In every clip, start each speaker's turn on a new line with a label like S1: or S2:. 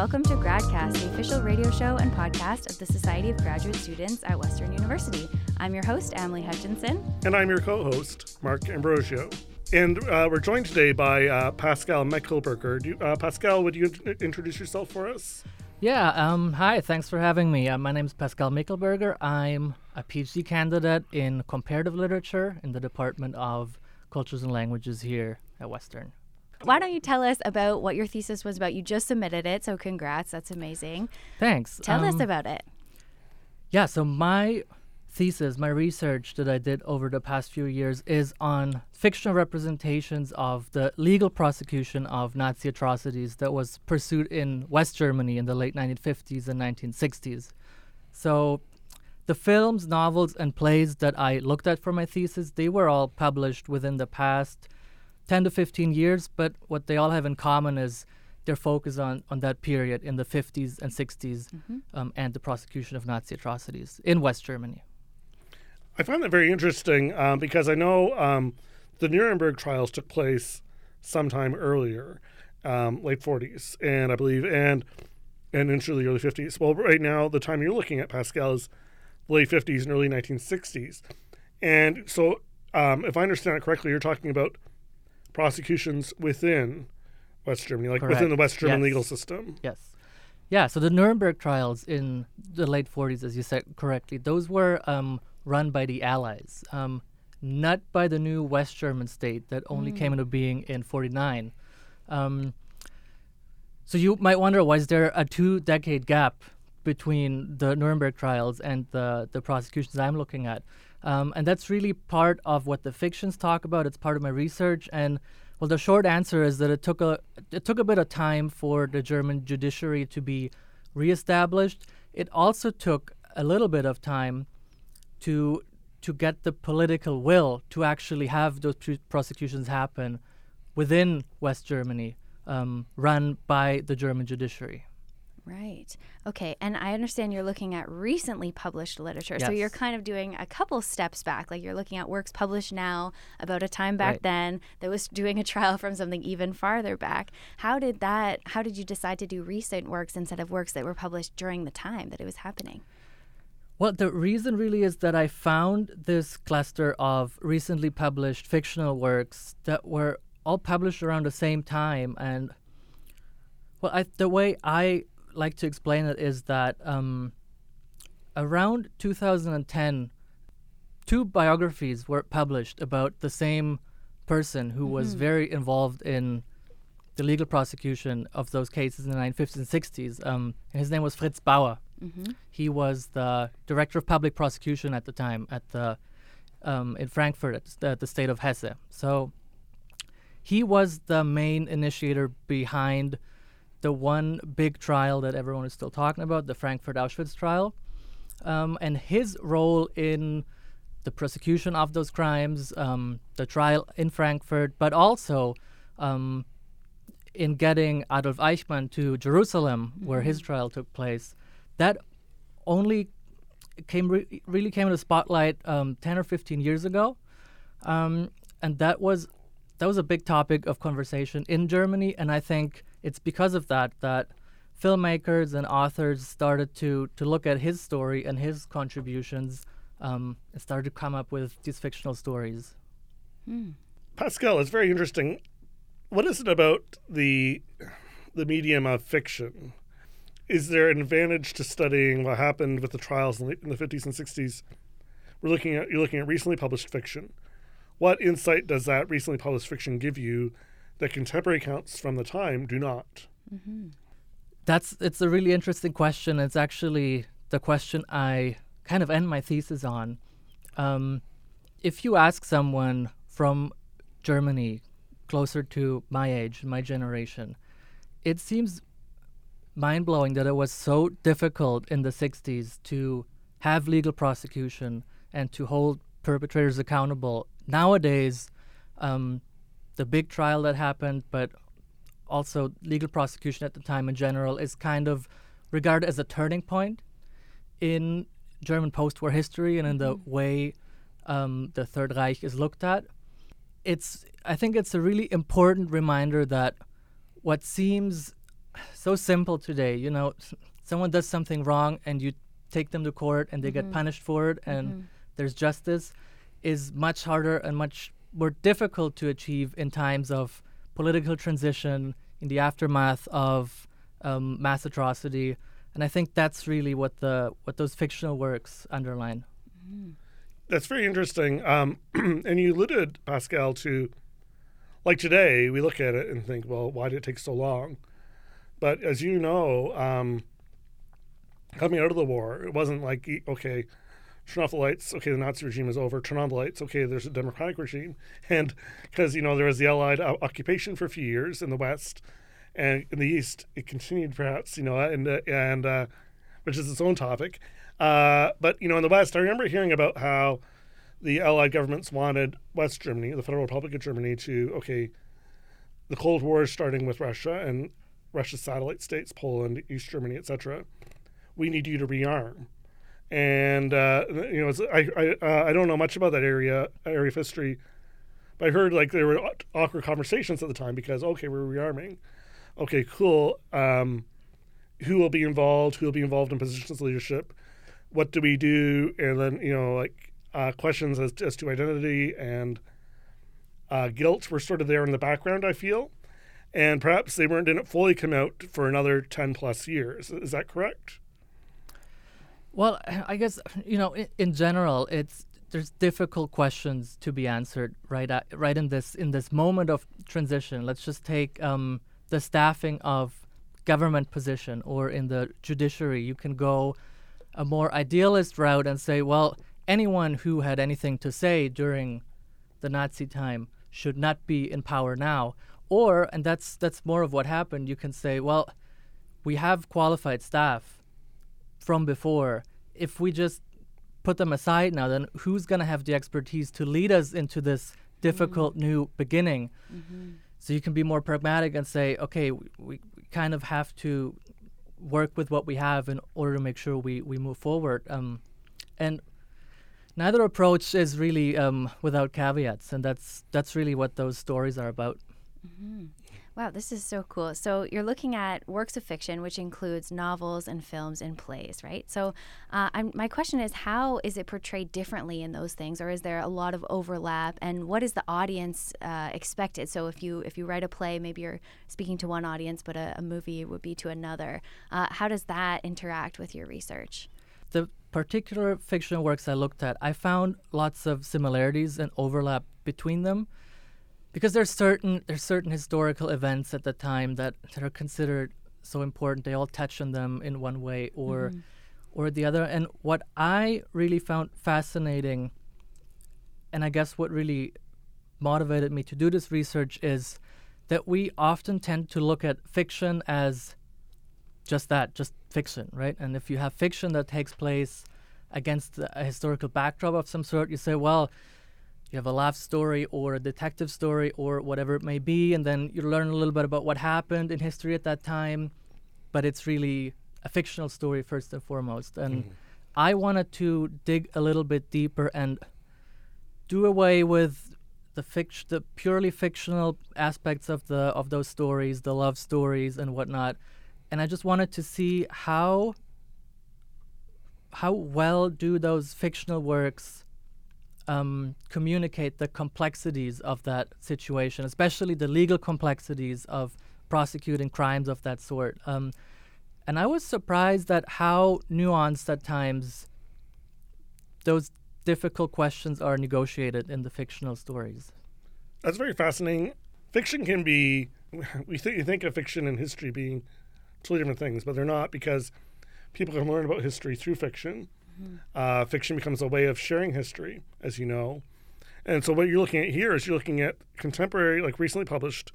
S1: welcome to GradCast, the official radio show and podcast of the Society of Graduate Students at Western University. I'm your host, Amalie Hutchinson.
S2: And I'm your co host, Mark Ambrogio. And uh, we're joined today by uh, Pascal Michelberger. Do, uh, Pascal, would you in- introduce yourself for us?
S3: Yeah, um, hi, thanks for having me. Uh, my name is Pascal Michelberger. I'm a PhD candidate in comparative literature in the Department of Cultures and Languages here at Western.
S1: Why don't you tell us about what your thesis was about? You just submitted it, so congrats. That's amazing.
S3: Thanks.
S1: Tell us
S3: Um,
S1: about it.
S3: Yeah, so my thesis, my research that I did over the past few years is on fictional representations of the legal prosecution of Nazi atrocities that was pursued in West Germany in the late 1950s and 1960s. So the films, novels, and plays that I looked at for my thesis, they were all published within the past 10 to 15 years, but what they all have in common is their focus on, on that period in the 50s and 60s um, and the prosecution of Nazi atrocities in West Germany.
S2: I find that very interesting um, because I know um, the Nuremberg trials took place sometime earlier, um, late 40s, and I believe, and and into the early 50s. Well, right now, the time you're looking at, Pascal, is the late 50s and early 1960s. And so, um, if I understand it correctly, you're talking about prosecutions within West Germany, like within the West German
S3: Yes.
S2: legal system.
S3: Yes. Yeah, so the Nuremberg trials in the late 40s, as you said correctly, those were um, run by the Allies, um, not by the new West German state that only came into being in 49. Um, so you might wonder, why is there a two decade gap between the Nuremberg trials and the, the prosecutions I'm looking at? Um, and that's really part of what the fictions talk about. It's part of my research. And well, the short answer is that it took a it took a bit of time for the German judiciary to be reestablished. It also took a little bit of time to to get the political will to actually have those pr- prosecutions happen within West Germany, um, run by the German judiciary.
S1: Right. Okay. And I understand you're looking at recently published literature. So you're kind of doing a couple steps back. Like you're looking at works published now about a time back
S3: Right.
S1: then that was doing a trial from something even farther back. How did that, how did you decide to do recent works instead of works that were published during the time that it was happening?
S3: Well, the reason really is that I found this cluster of recently published fictional works that were all published around the same time. And, well, I, the way I like to explain it is that um, around 2010, two biographies were published about the same person who was very involved in the legal prosecution of those cases in the 1950s and 60s. Um, and his name was Fritz Bauer. He was the director of public prosecution at the time at the um, in Frankfurt at the, the state of Hesse. So he was the main initiator behind the one big trial that everyone is still talking about, the Frankfurt Auschwitz trial. Um, and his role in the prosecution of those crimes, um, the trial in Frankfurt, but also um, in getting Adolf Eichmann to Jerusalem, where his trial took place, that only came re- really came into spotlight um, 10 or 15 years ago, um, and that was that was a big topic of conversation in Germany, and I think it's because of that that filmmakers and authors started to to look at his story and his contributions um, and started to come up with these fictional stories.
S2: Pascal, it's very interesting. What is it about the the medium of fiction? Is there an advantage to studying what happened with the trials in the, in the 50s and 60s? We're looking at you're looking at recently published fiction. What insight does that recently published fiction give you that contemporary accounts from the time do not?
S3: That's it's a really interesting question. It's actually the question I kind of end my thesis on. Um, if you ask someone from Germany, closer to my age, my generation, it seems mind blowing that it was so difficult in the 60s to have legal prosecution and to hold perpetrators accountable. Nowadays, um, the big trial that happened, but also legal prosecution at the time in general, is kind of regarded as a turning point in German post war history and in the mm-hmm. way um, the Third Reich is looked at. It's, I think it's a really important reminder that what seems so simple today. You know, s- someone does something wrong and you take them to court and they get mm-hmm. punished for it and mm-hmm. there's justice is much harder and much more difficult to achieve in times of political transition in the aftermath of um, mass atrocity and I think that's really what the what those fictional works underline.
S2: That's very interesting. Um, and you alluded, Pascal, to like today, we look at it and think, well, why did it take so long? But as you know, um, coming out of the war, it wasn't like, okay, turn off the lights, okay, the Nazi regime is over, turn on the lights, okay, there's a democratic regime. And because, you know, there was the Allied o- occupation for a few years in the West, and in the East, it continued perhaps, you know, and, uh, and uh, which is its own topic. Uh, but, you know, in the West, I remember hearing about how the Allied governments wanted West Germany, the Federal Republic of Germany, to okay, the Cold War is starting with Russia and Russia's satellite states, Poland, East Germany, etc. We need you to rearm, and uh, you know, I I, uh, I don't know much about that area area of history, but I heard like there were awkward conversations at the time because okay, we're rearming, okay, cool. Um, who will be involved? Who will be involved in positions of leadership? What do we do? And then you know, like uh, questions as, as to identity and uh, guilt were sort of there in the background, I feel. And perhaps they weren't didn't fully come out for another 10 plus years. Is that correct?
S3: Well, I guess you know, in, general, it's there's difficult questions to be answered right at, right in this in this moment of transition. Let's just take um, the staffing of government position or in the judiciary. You can go a more idealist route and say, well, anyone who had anything to say during the Nazi time should not be in power now. Or, and that's that's more of what happened. You can say, well, we have qualified staff from before. If we just put them aside now, then who's going to have the expertise to lead us into this difficult new beginning? So you can be more pragmatic and say, okay, we, we kind of have to work with what we have in order to make sure we, we move forward. Um, and neither approach is really um, without caveats, and that's that's really what those stories are about.
S1: Wow, this is so cool. So you're looking at works of fiction, which includes novels and films and plays, right? So uh, my question is, how is it portrayed differently in those things, or is there a lot of overlap? And what is the audience uh, expected? So if you if you write a play, maybe you're speaking to one audience, but a, a movie would be to another. Uh, how does that interact with your research?
S3: the particular fictional works I looked at, I found lots of similarities and overlap between them because there's certain there's certain historical events at the time that, that are considered so important. They all touch on them in one way or mm-hmm. or the other. And what I really found fascinating and I guess what really motivated me to do this research is that we often tend to look at fiction as just that, just fiction, right? And if you have fiction that takes place against a historical backdrop of some sort, you say, well, you have a love story or a detective story or whatever it may be, and then you learn a little bit about what happened in history at that time, but it's really a fictional story first and foremost. And mm-hmm. I wanted to dig a little bit deeper and do away with the fict- the purely fictional aspects of the of those stories, the love stories and whatnot, and I just wanted to see how how well do those fictional works um, communicate the complexities of that situation, especially the legal complexities of prosecuting crimes of that sort. Um, and I was surprised at how nuanced at times those difficult questions are negotiated in the fictional stories.
S2: That's very fascinating. Fiction can be, we think, you think of fiction and history being totally different things, but they're not because people can learn about history through fiction. Uh, fiction becomes a way of sharing history, as you know. And so what you're looking at here is you're looking at contemporary, like recently published.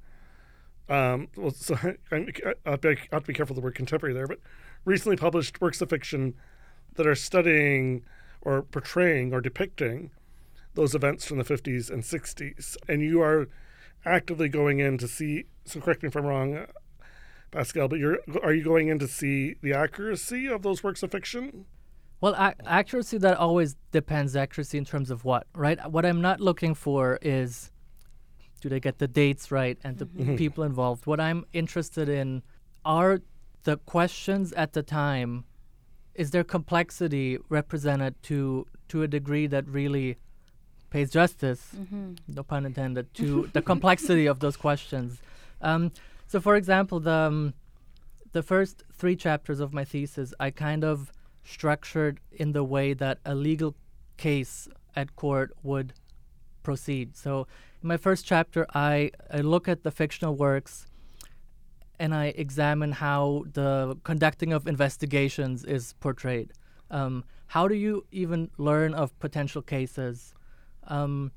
S2: Um, well, so I, I, have to be- careful the word contemporary there, but recently published works of fiction that are studying or portraying or depicting those events from the 50s and 60s. And you are actively going in to see. So correct me if I'm wrong, uh, Pascal. But you're are you going in to see the accuracy of those works of fiction?
S3: Well, ac- accuracy that always depends. Accuracy in terms of what, right? What I'm not looking for is do they get the dates right and the people involved. What I'm interested in are the questions at the time is there complexity represented to to a degree that really pays justice,
S1: Mm-hmm.
S3: no pun intended, to the complexity of those questions. Um, so, for example, the um, the first three chapters of my thesis, I kind of structured in the way that a legal case at court would proceed. So, in my first chapter, I, I look at the fictional works and I examine how the conducting of investigations is portrayed. Um, how do you even learn of potential cases? Um,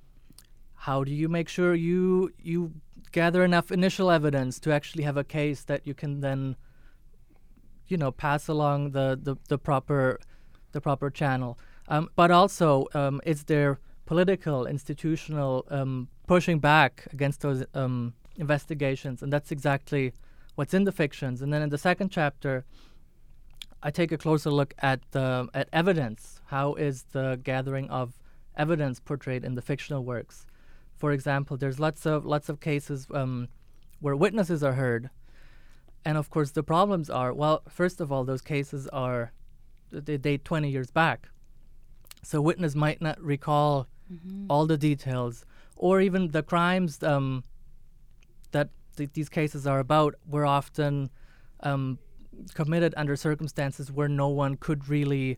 S3: how do you make sure you you gather enough initial evidence to actually have a case that you can then you know pass along the the, the proper the proper channel. Um, but also um, is there political institutional um, pushing back against those um, investigations? And that's exactly what's in the fictions. And then in the second chapter I take a closer look at the at evidence. How is the gathering of evidence portrayed in the fictional works? For example, there's lots of lots of cases um, where witnesses are heard, and of course the problems are well. First of all, those cases are they date 20 years back, so witness might not recall all the details, or even the crimes um, that th- these cases are about were often um, committed under circumstances where no one could really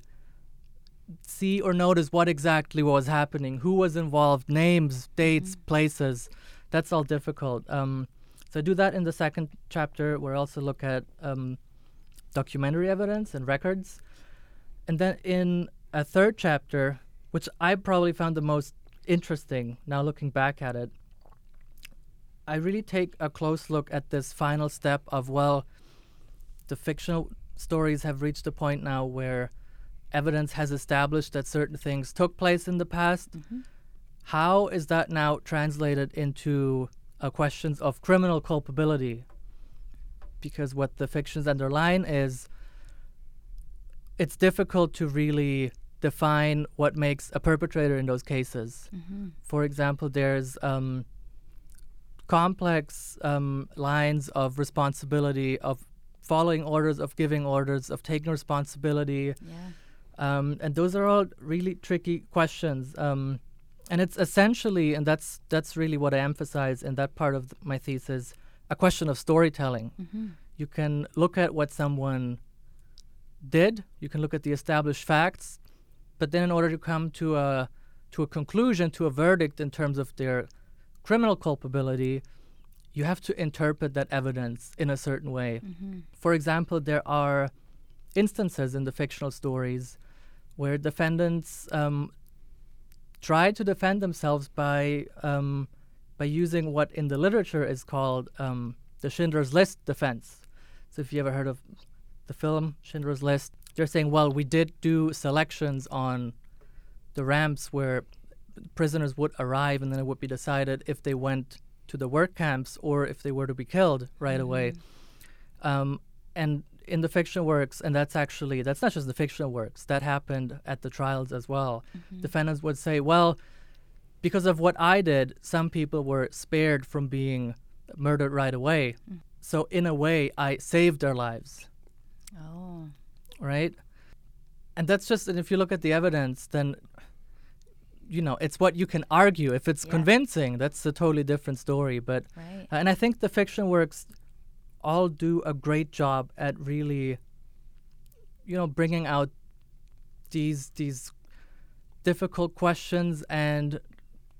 S3: see or notice what exactly was happening, who was involved, names, dates, places. That's all difficult. Um, so I do that in the second chapter, where I also look at um, documentary evidence and records. And then in a third chapter, which I probably found the most interesting now looking back at it, I really take a close look at this final step of, well, the fictional stories have reached a point now where evidence has established that certain things took place in the past. How is that now translated into uh, questions of criminal culpability? Because what the fictions underline is it's difficult to really define what makes a perpetrator in those cases. For example, there's um, complex um, lines of responsibility, of following orders, of giving orders, of taking responsibility.
S1: Yeah.
S3: Um, and those are all really tricky questions. Um, and it's essentially, and that's that's really what I emphasize in that part of th- my thesis, a question of storytelling. You can look at what someone did. You can look at the established facts, but then in order to come to a to a conclusion, to a verdict in terms of their criminal culpability, you have to interpret that evidence in a certain way. For example, there are instances in the fictional stories where defendants um, try to defend themselves by um, by using what in the literature is called um, the Schindler's List defense. So, if you ever heard of the film Schindler's List, they're saying, well, we did do selections on the ramps where prisoners would arrive, and then it would be decided if they went to the work camps or if they were to be killed right away. Um, and in the fiction works, and that's actually that's not just the fiction works that happened at the trials as well. Mm-hmm. Defendants would say, well, because of what I did, some people were spared from being murdered right away. Mm. So in a way, I saved their lives,
S1: Oh.
S3: right? And that's just, and if you look at the evidence, then you know it's what you can argue. If it's
S1: Yeah.
S3: convincing, that's a totally different story. But
S1: Right.
S3: and I think the fiction works all do a great job at really, you know, bringing out these these difficult questions and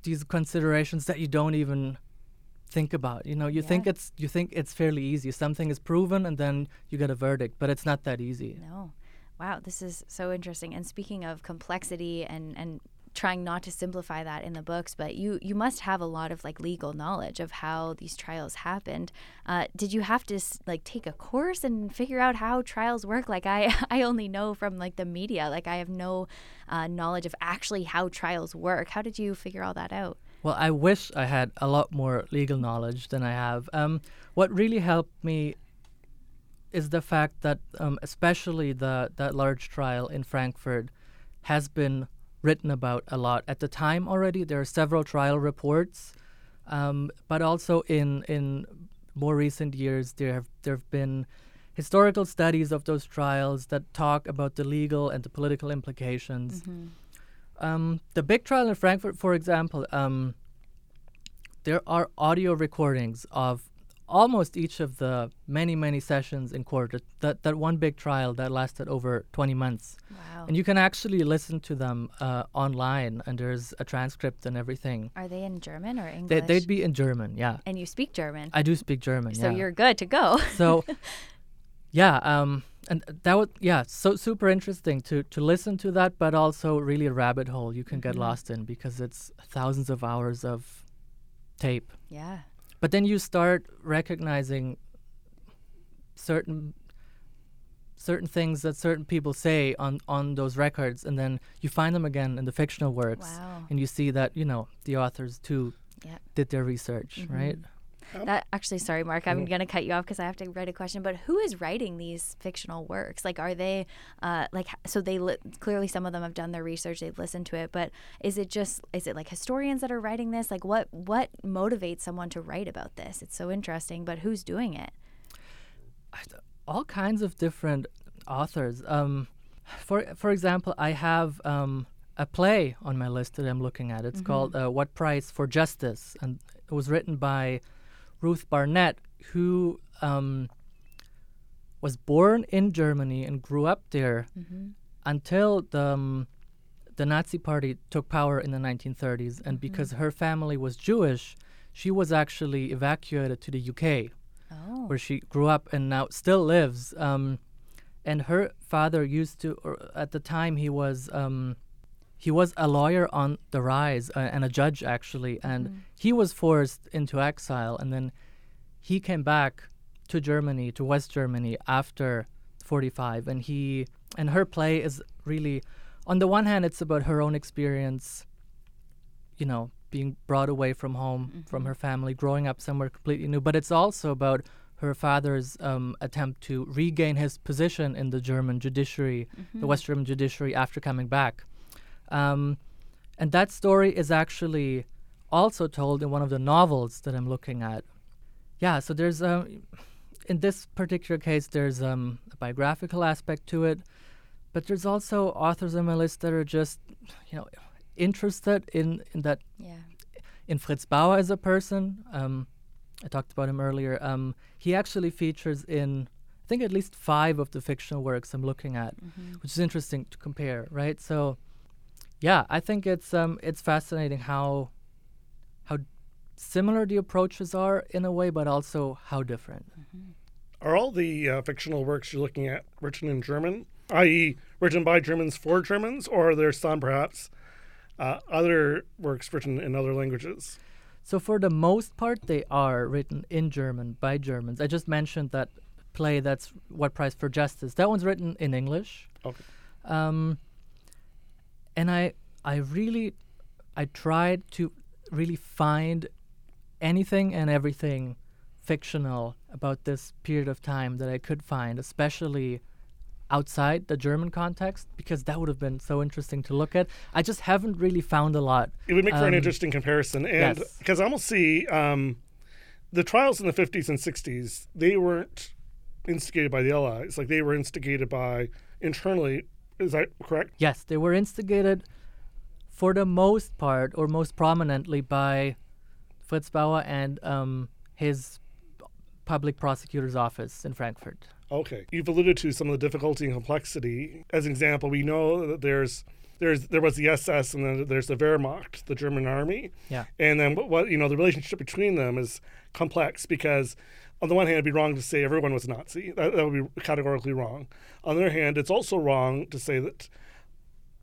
S3: these considerations that you don't even think about. You know, you think it's you think it's fairly easy. Something is proven and then you get a verdict, but it's not that easy.
S1: No. Wow, this is so interesting. And speaking of complexity and and trying not to simplify that in the books, but you you must have a lot of like legal knowledge of how these trials happened. Uh, did you have to like take a course and figure out how trials work? Like I I only know from like the media. Like I have no uh, knowledge of actually how trials work. How did you figure all that out?
S3: Well, I wish I had a lot more legal knowledge than I have. Um, what really helped me is the fact that, um, especially the that large trial in Frankfurt, has been written about a lot. At the time already, there are several trial reports, um, but also in in more recent years, there have there have been historical studies of those trials that talk about the legal and the political implications.
S1: Mm-hmm.
S3: Um, the big trial in Frankfurt, for example, um, there are audio recordings of almost each of the many, many sessions in court. That, that, one big trial that lasted over 20 months.
S1: Wow.
S3: And you can actually listen to them uh, online, and there's a transcript and everything.
S1: Are they in German or
S3: They,
S1: English?
S3: they'd be in German, yeah.
S1: and you speak German.
S3: I do speak German,
S1: so
S3: yeah.
S1: you're good to go.
S3: so yeah um and that would yeah so super interesting to to listen to that but also really a rabbit hole you can get
S1: Mhm.
S3: lost in because it's thousands of hours of tape
S1: yeah.
S3: But then you start recognizing certain certain things that certain people say on on those records and then you find them again in the fictional works
S1: Wow.
S3: and you see that you know the authors too did their research
S1: Mhm.
S3: right
S1: That actually, sorry, Mark, I'm gonna cut you off because I have to write a question. But who is writing these fictional works? Like, are they, uh, like, so they li- clearly some of them have done their research, they've listened to it. But is it just, is it like historians that are writing this? Like, what what motivates someone to write about this? It's so interesting. But who's doing it?
S3: all kinds of different authors. Um, for for example, I have um, a play on my list that I'm looking at. It's called uh, "What Price for Justice," and it was written by Ruth Barnett, who um, was born in Germany and grew up there
S1: Mm-hmm.
S3: until the um, the Nazi Party took power in the 1930s. And because her family was Jewish, she was actually evacuated to the UK
S1: Oh.
S3: where she grew up and now still lives. Um, and her father used to, or at the time, he was um, he was a lawyer on the rise uh, and a judge actually, and he was forced into exile, and then he came back to Germany, to West Germany after 45, and he and her play is really, on the one hand, it's about her own experience, you know, being brought away from home, from her family, growing up somewhere completely new. But it's also about her father's um, attempt to regain his position in the German judiciary, the West German judiciary, after coming back. Um, and that story is actually also told in one of the novels that I'm looking at. Yeah, so there's um, in this particular case there's um, a biographical aspect to it, but there's also authors on my list that are just, you know, interested in in that
S1: Yeah.
S3: in Fritz Bauer as a person. Um, I talked about him earlier. Um, he actually features in, I think, at least five of the fictional works I'm looking at,
S1: Mm-hmm.
S3: which is interesting to compare, right? So, yeah, I think it's um, it's fascinating how how similar the approaches are in a way, but also how different.
S2: Are all the uh, fictional works you're looking at written in German, i.e., written by Germans for Germans, or are there some perhaps uh, other works written in other languages?
S3: So for the most part, they are written in German by Germans. I just mentioned that play that's What Price for Justice. That one's written in English.
S2: Okay.
S3: Um, and I I really I tried to really find anything and everything fictional about this period of time that I could find, especially outside the German context, because that would have been so interesting to look at. I just haven't really found a lot.
S2: It would make for an
S3: Um,
S2: interesting comparison, and
S3: yes.
S2: because I almost see um, the trials in the 50s and 60s, they weren't instigated by the Allies; like they were instigated by internally. Is that correct?
S3: Yes, they were instigated for the most part or most prominently by Fritz Bauer and um, his public prosecutor's office in Frankfurt.
S2: Okay, you've alluded to some of the difficulty and complexity. As an example, we know that there's there's there was the SS and then there's the Wehrmacht, the German army,
S3: Yeah.
S2: and then what, what you know the relationship between them is complex because on the one hand it'd be wrong to say everyone was Nazi. That, that would be categorically wrong. On the other hand, it's also wrong to say that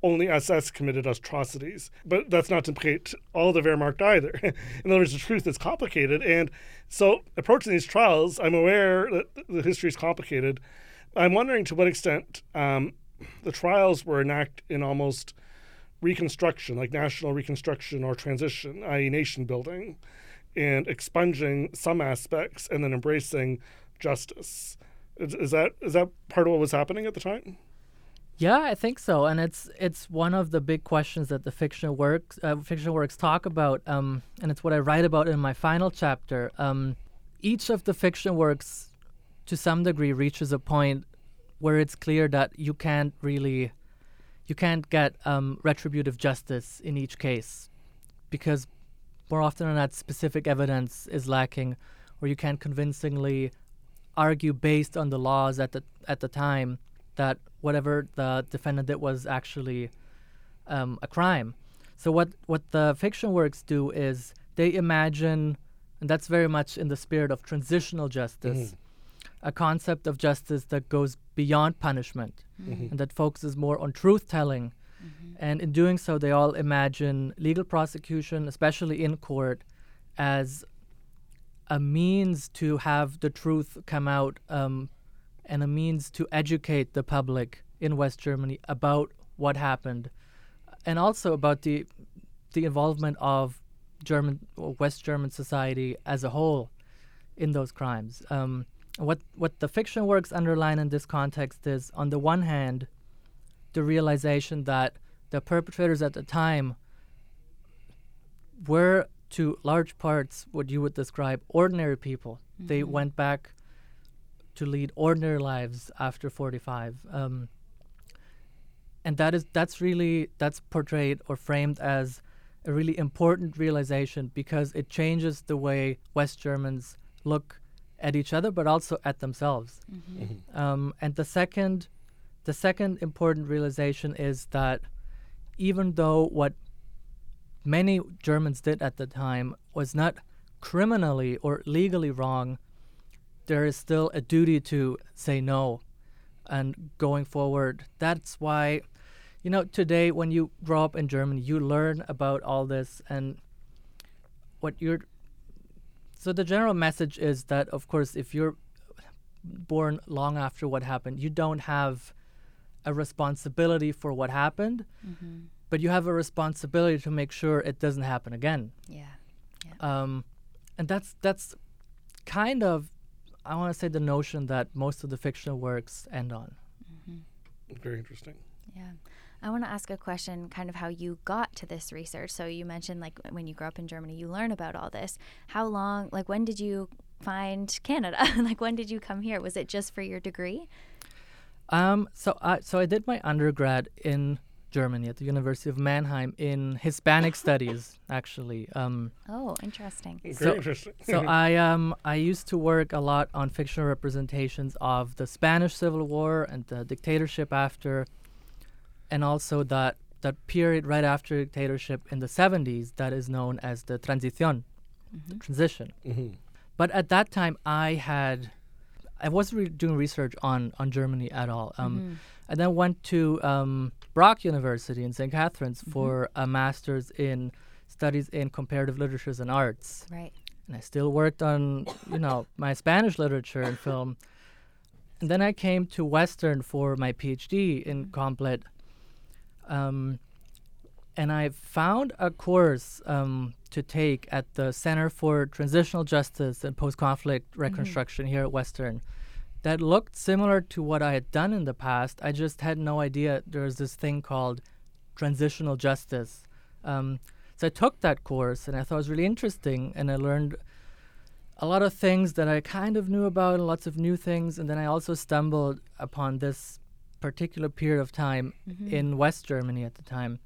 S2: only SS committed atrocities. But that's not to implicate all the Wehrmacht either. In other words, the truth is complicated. And so, approaching these trials, I'm aware that the history is complicated. I'm wondering to what extent um, the trials were enacted in almost reconstruction, like national reconstruction or transition, i.e., nation building, and expunging some aspects and then embracing justice. Is, is that is that part of what was happening at the time?
S3: Yeah, I think so, and it's it's one of the big questions that the fictional works uh, fictional works talk about, um, and it's what I write about in my final chapter. Um, each of the fiction works to some degree, reaches a point where it's clear that you can't really, you can't get um, retributive justice in each case, because more often than not, specific evidence is lacking, or you can't convincingly argue based on the laws at the at the time that whatever the defendant did was actually um, a crime. So what what the fiction works do is they imagine, and that's very much in the spirit of transitional justice, a concept of justice that goes beyond punishment and that focuses more on truth telling. And in doing so, they all imagine legal prosecution, especially in court, as a means to have the truth come out um, and a means to educate the public in West Germany about what happened, and also about the the involvement of German or West German society as a whole in those crimes. Um, what what the fiction works underline in this context is, on the one hand, the realization that the perpetrators at the time were to large parts what you would describe ordinary people. They went back to lead ordinary lives after 45. Um, and that is that's really that's portrayed or framed as a really important realization because it changes the way West Germans look at each other, but also at themselves. Um, and the second, the second important realization is that even though what many Germans did at the time was not criminally or legally wrong, there is still a duty to say no. And going forward, that's why, you know, today when you grow up in Germany, you learn about all this and what you're. So the general message is that, of course, if you're born long after what happened, you don't have a responsibility for what happened, but you have a responsibility to make sure it doesn't happen again.
S1: Yeah.
S3: Um, and that's that's kind of I want to say the notion that most of the fictional works end on.
S2: Very interesting.
S1: Yeah. I want to ask a question kind of how you got to this research. So you mentioned like when you grew up in Germany, you learn about all this. How long, like when did you find Canada? like when did you come here? Was it just for your degree?
S3: Um, so I so I did my undergrad in Germany at the University of Mannheim in Hispanic studies, actually. Um,
S1: Oh, interesting.
S3: So-
S2: interesting.
S3: so I um I used to work a lot on fictional representations of the Spanish Civil War and the dictatorship after, and also that that period right after dictatorship in the 70s that is known as the transición, the transition.
S2: Mhm.
S3: But at that time, I had I wasn't re- doing research on on Germany at all. Um, I then went to um, Brock University in St. Catharines for a master's in studies in comparative literatures and arts
S1: Right.
S3: and I still worked on, you know, my Spanish literature and film. And then I came to Western for my PhD in Comp Lit. Um, and I found a course um, to take at the Center for Transitional Justice and Post Conflict Reconstruction here at Western that looked similar to what I had done in the past. I just had no idea there was this thing called transitional justice. Um, so I took that course and I thought it was really interesting, and I learned a lot of things that I kind of knew about and lots of new things. And then I also stumbled upon this particular period of time in West Germany at the time.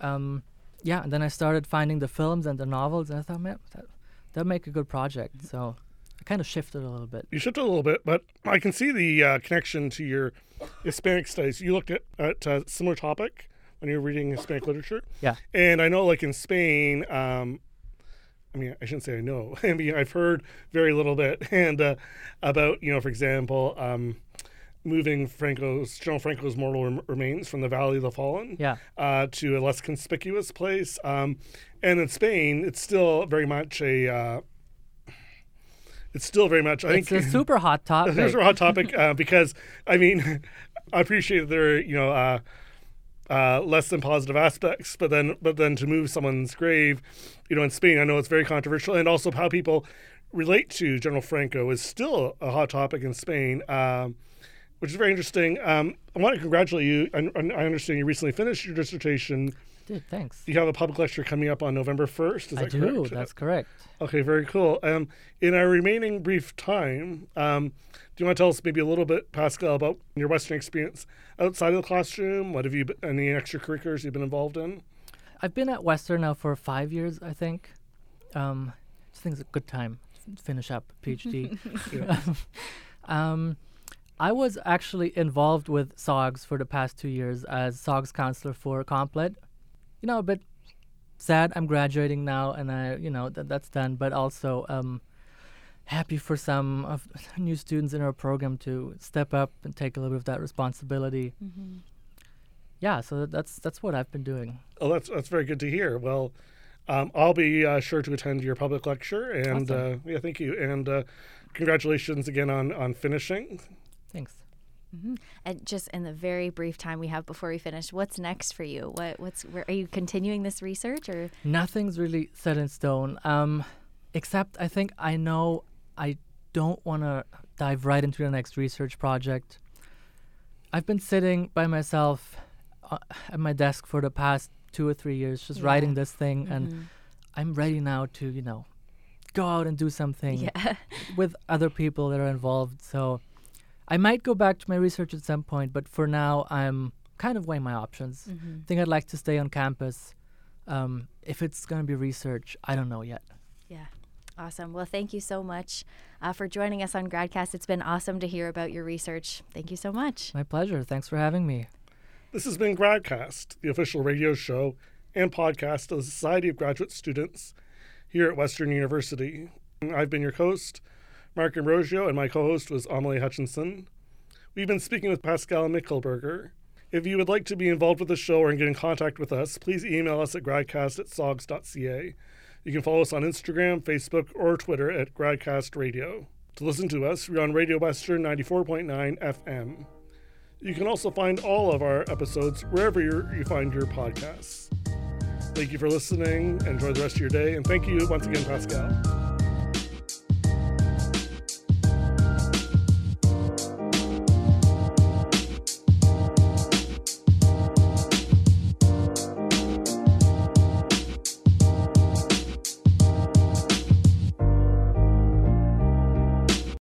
S3: Um, yeah, and then I started finding the films and the novels, and I thought, man, that that'd make a good project. So I kind of shifted a little bit.
S2: You shifted a little bit, but I can see the uh, connection to your Hispanic studies. You looked at, at a similar topic when you were reading Hispanic literature.
S3: Yeah.
S2: And I know, like in Spain, um, I mean, I shouldn't say I know. I mean, I've heard very little bit, and uh, about you know, for example, um, moving Franco's General Franco's mortal rem- remains from the Valley of the Fallen,
S3: Yeah.
S2: uh, to a less conspicuous place. Um, and in Spain, it's still very much a. Uh, it's still very much. I
S3: It's
S2: think
S3: a super hot topic.
S2: Here's a hot topic uh, because I mean, I appreciate are you know uh, uh, less than positive aspects, but then but then to move someone's grave, you know, in Spain, I know it's very controversial, and also how people relate to General Franco is still a hot topic in Spain. Um, which is very interesting. Um, I want to congratulate you. I, I understand you recently finished your dissertation.
S3: Dude, thanks.
S2: You have a public lecture coming up on November 1st. Is
S3: I
S2: that
S3: do.
S2: correct?
S3: That's correct.
S2: Okay, very cool. Um, in our remaining brief time, um, Do you want to tell us maybe a little bit, Pascal, about your Western experience outside of the classroom? What have you, any extracurriculars you've been involved in?
S3: I've been at Western now for five years, I think. Um, I think it's a good time to finish up PhD. um, I was actually involved with SOGS for the past two years as SOGS counselor for Comp Lit. You know, a bit sad I'm graduating now, and I, you know, that that's done. But also um, happy for some of new students in our program to step up and take a little bit of that responsibility. Mm-hmm. Yeah, so that's that's what I've been doing.
S2: Oh, that's that's very good to hear. Well, um, I'll be uh, sure to attend your public lecture, and awesome. uh, yeah, thank you, and uh, congratulations again on on finishing.
S3: Thanks.
S1: Mm-hmm. And just in the very brief time we have before we finish, what's next for you? What what's where are you continuing this research or
S3: nothing's really set in stone. Um, except I think I know I don't want to dive right into the next research project. I've been sitting by myself uh, at my desk for the past two or three years, just yeah. writing this thing, mm-hmm. and I'm ready now to you know go out and do something yeah. with other people that are involved. So I might go back to my research at some point, but for now, I'm kind of weighing my options. Mm-hmm. I think I'd like to stay on campus. Um, if it's going to be research, I don't know yet.
S1: Yeah. Awesome. Well, thank you so much uh, for joining us on GradCast. It's been awesome to hear about your research. Thank you so much.
S3: My pleasure. Thanks for having me.
S2: This has been GradCast, the official radio show and podcast of the Society of Graduate Students here at Western University. I've been your host, Mark Ambrogio, and my co host was Amalie Hutchinson. We've been speaking with Pascal Michelberger. If you would like to be involved with the show or get in contact with us, please email us at gradcast at sogs.ca. You can follow us on Instagram, Facebook, or Twitter at Gradcast Radio. To listen to us, we're on Radio Western 94.9 FM. You can also find all of our episodes wherever you find your podcasts. Thank you for listening. Enjoy the rest of your day. And thank you once again, Pascal.